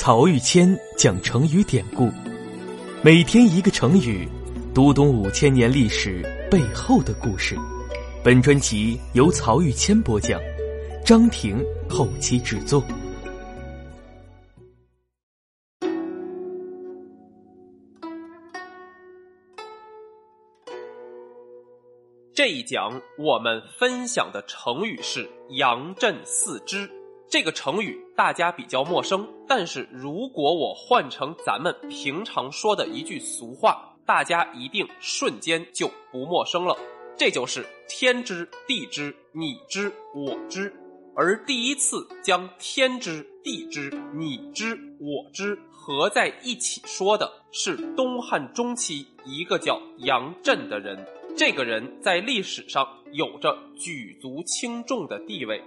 曹玉谦讲成语典故，每天一个成语，读懂五千年历史背后的故事。本专辑由曹玉谦播讲，张婷后期制作。这一讲我们分享的成语是“杨震四之”。这个成语大家比较陌生，但是如果我换成咱们平常说的一句俗话，大家一定瞬间就不陌生了。这就是“天知地知你知我知”，而第一次将“天知地知你知我知”合在一起说的是东汉中期一个叫杨震的人。这个人在历史上有着举足轻重的地位。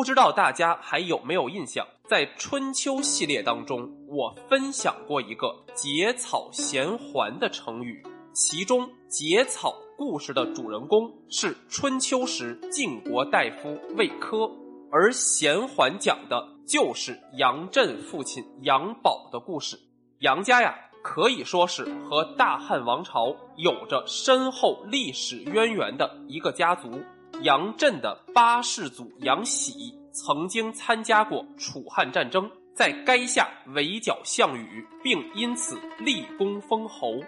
不知道大家还有没有印象，在春秋系列当中，我分享过一个“结草衔环”的成语，其中“结草”故事的主人公是春秋时晋国大夫魏科，而“衔环”讲的就是杨震父亲杨宝的故事。杨家呀，可以说是和大汉王朝有着深厚历史渊源的一个家族。杨震的八世祖杨喜曾经参加过楚汉战争，在垓下围剿项羽，并因此立功封侯；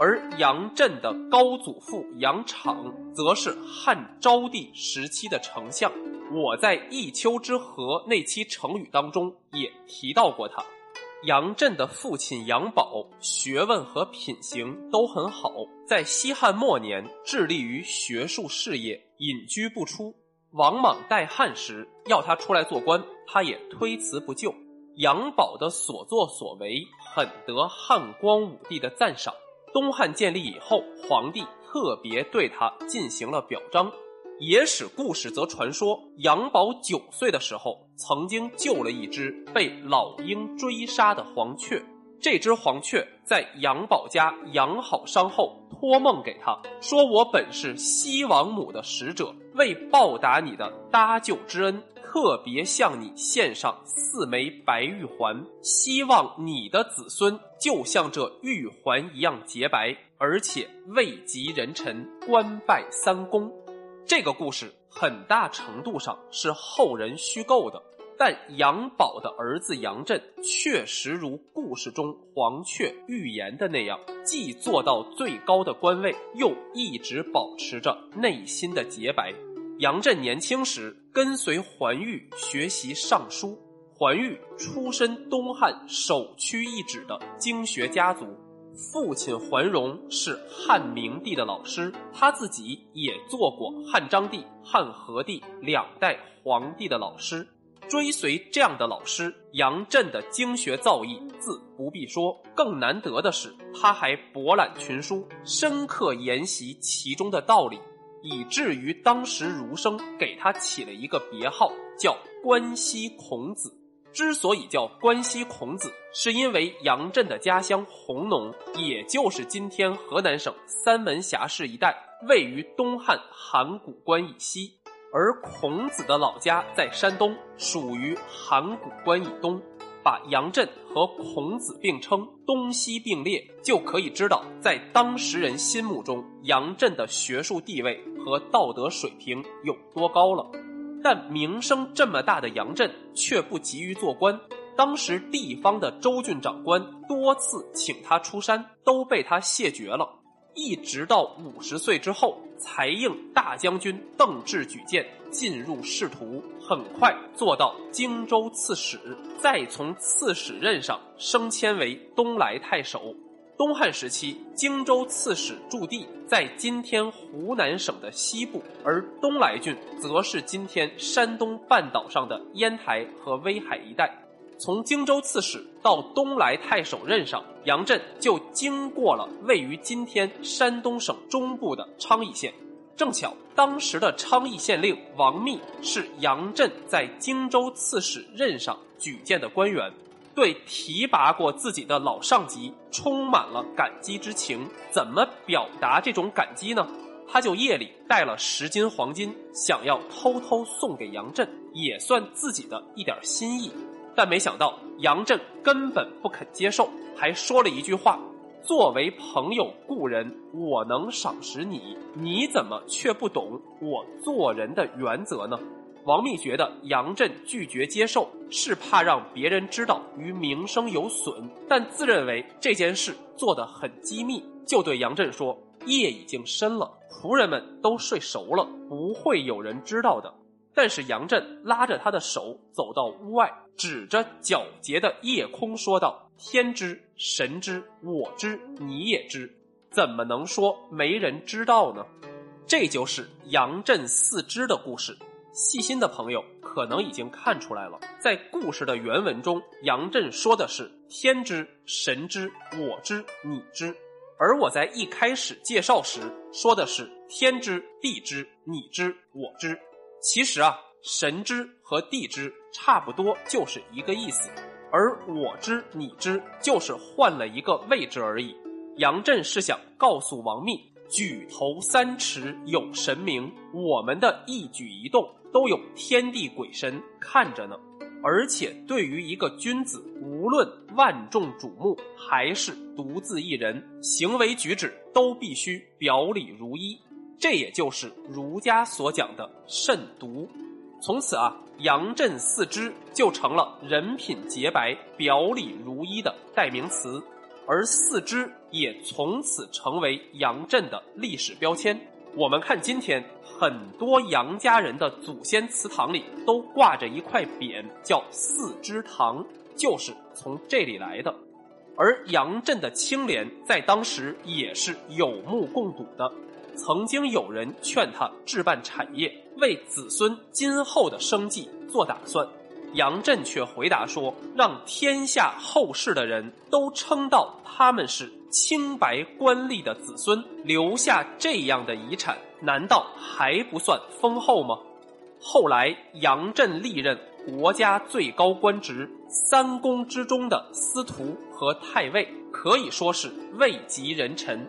而杨震的高祖父杨敞则是汉昭帝时期的丞相。我在一丘之貉那期成语当中也提到过他。杨震的父亲杨宝学问和品行都很好，在西汉末年致力于学术事业，隐居不出。王莽代汉时要他出来做官，他也推辞不就。杨宝的所作所为很得汉光武帝的赞赏。东汉建立以后，皇帝特别对他进行了表彰。野史故事则传说，杨宝九岁的时候，曾经救了一只被老鹰追杀的黄雀。这只黄雀在杨宝家养好伤后，托梦给他说：“我本是西王母的使者，为报答你的搭救之恩，特别向你献上四枚白玉环，希望你的子孙就像这玉环一样洁白，而且位极人臣，官拜三公。”这个故事很大程度上是后人虚构的，但杨宝的儿子杨震确实如故事中黄雀预言的那样，既做到最高的官位，又一直保持着内心的洁白。杨震年轻时跟随桓玉学习尚书，桓玉出身东汉首屈一指的经学家族。父亲桓荣是汉明帝的老师，他自己也做过汉章帝、汉和帝两代皇帝的老师。追随这样的老师，杨震的经学造诣自不必说。更难得的是，他还博览群书，深刻研习其中的道理，以至于当时儒生给他起了一个别号，叫“关西孔子”。之所以叫关西孔子，是因为杨震的家乡弘农，也就是今天河南省三门峡市一带，位于东汉函谷关以西；而孔子的老家在山东，属于函谷关以东。把杨震和孔子并称，东西并列，就可以知道在当时人心目中，杨震的学术地位和道德水平有多高了。但名声这么大的杨震却不急于做官，当时地方的州郡长官多次请他出山，都被他谢绝了。一直到五十岁之后，才应大将军邓志举荐进入仕途，很快做到荆州刺史，再从刺史任上升迁为东莱太守。东汉时期，荆州刺史驻地在今天湖南省的西部，而东莱郡则是今天山东半岛上的烟台和威海一带。从荆州刺史到东莱太守任上，杨震就经过了位于今天山东省中部的昌邑县。正巧，当时的昌邑县令王密是杨震在荆州刺史任上举荐的官员。对提拔过自己的老上级充满了感激之情，怎么表达这种感激呢？他就夜里带了十斤黄金，想要偷偷送给杨震，也算自己的一点心意。但没想到杨震根本不肯接受，还说了一句话：“作为朋友故人，我能赏识你，你怎么却不懂我做人的原则呢？”王密觉得杨震拒绝接受是怕让别人知道与名声有损，但自认为这件事做得很机密，就对杨震说：“夜已经深了，仆人们都睡熟了，不会有人知道的。”但是杨震拉着他的手走到屋外，指着皎洁的夜空说道：“天知，神知，我知，你也知，怎么能说没人知道呢？”这就是杨震四知的故事。细心的朋友可能已经看出来了，在故事的原文中，杨震说的是“天知、神知、我知、你知”，而我在一开始介绍时说的是“天知、地知、你知、我知”。其实啊，神知和地知差不多，就是一个意思，而我知、你知就是换了一个位置而已。杨震是想告诉王密。举头三尺有神明，我们的一举一动都有天地鬼神看着呢。而且对于一个君子，无论万众瞩目还是独自一人，行为举止都必须表里如一。这也就是儒家所讲的慎独。从此啊，杨震四知就成了人品洁白、表里如一的代名词。而四肢也从此成为杨震的历史标签。我们看今天很多杨家人的祖先祠堂里都挂着一块匾，叫四之堂，就是从这里来的。而杨震的清廉在当时也是有目共睹的。曾经有人劝他置办产业，为子孙今后的生计做打算。杨震却回答说：“让天下后世的人都称道他们是清白官吏的子孙，留下这样的遗产，难道还不算丰厚吗？”后来，杨震历任国家最高官职三公之中的司徒和太尉，可以说是位极人臣。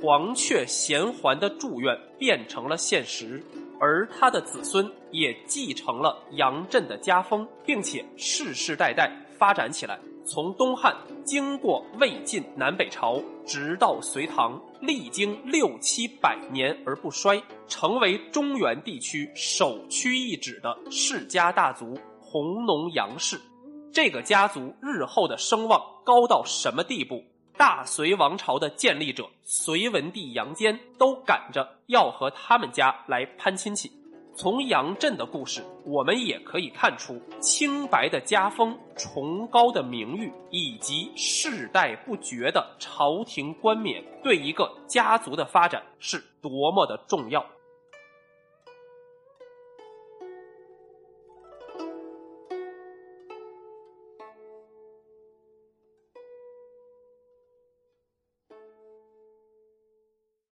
黄雀衔环的祝愿变成了现实。而他的子孙也继承了杨震的家风，并且世世代代发展起来。从东汉经过魏晋南北朝，直到隋唐，历经六七百年而不衰，成为中原地区首屈一指的世家大族——弘农杨氏。这个家族日后的声望高到什么地步？大隋王朝的建立者隋文帝杨坚都赶着要和他们家来攀亲戚。从杨震的故事，我们也可以看出清白的家风、崇高的名誉以及世代不绝的朝廷冠冕对一个家族的发展是多么的重要。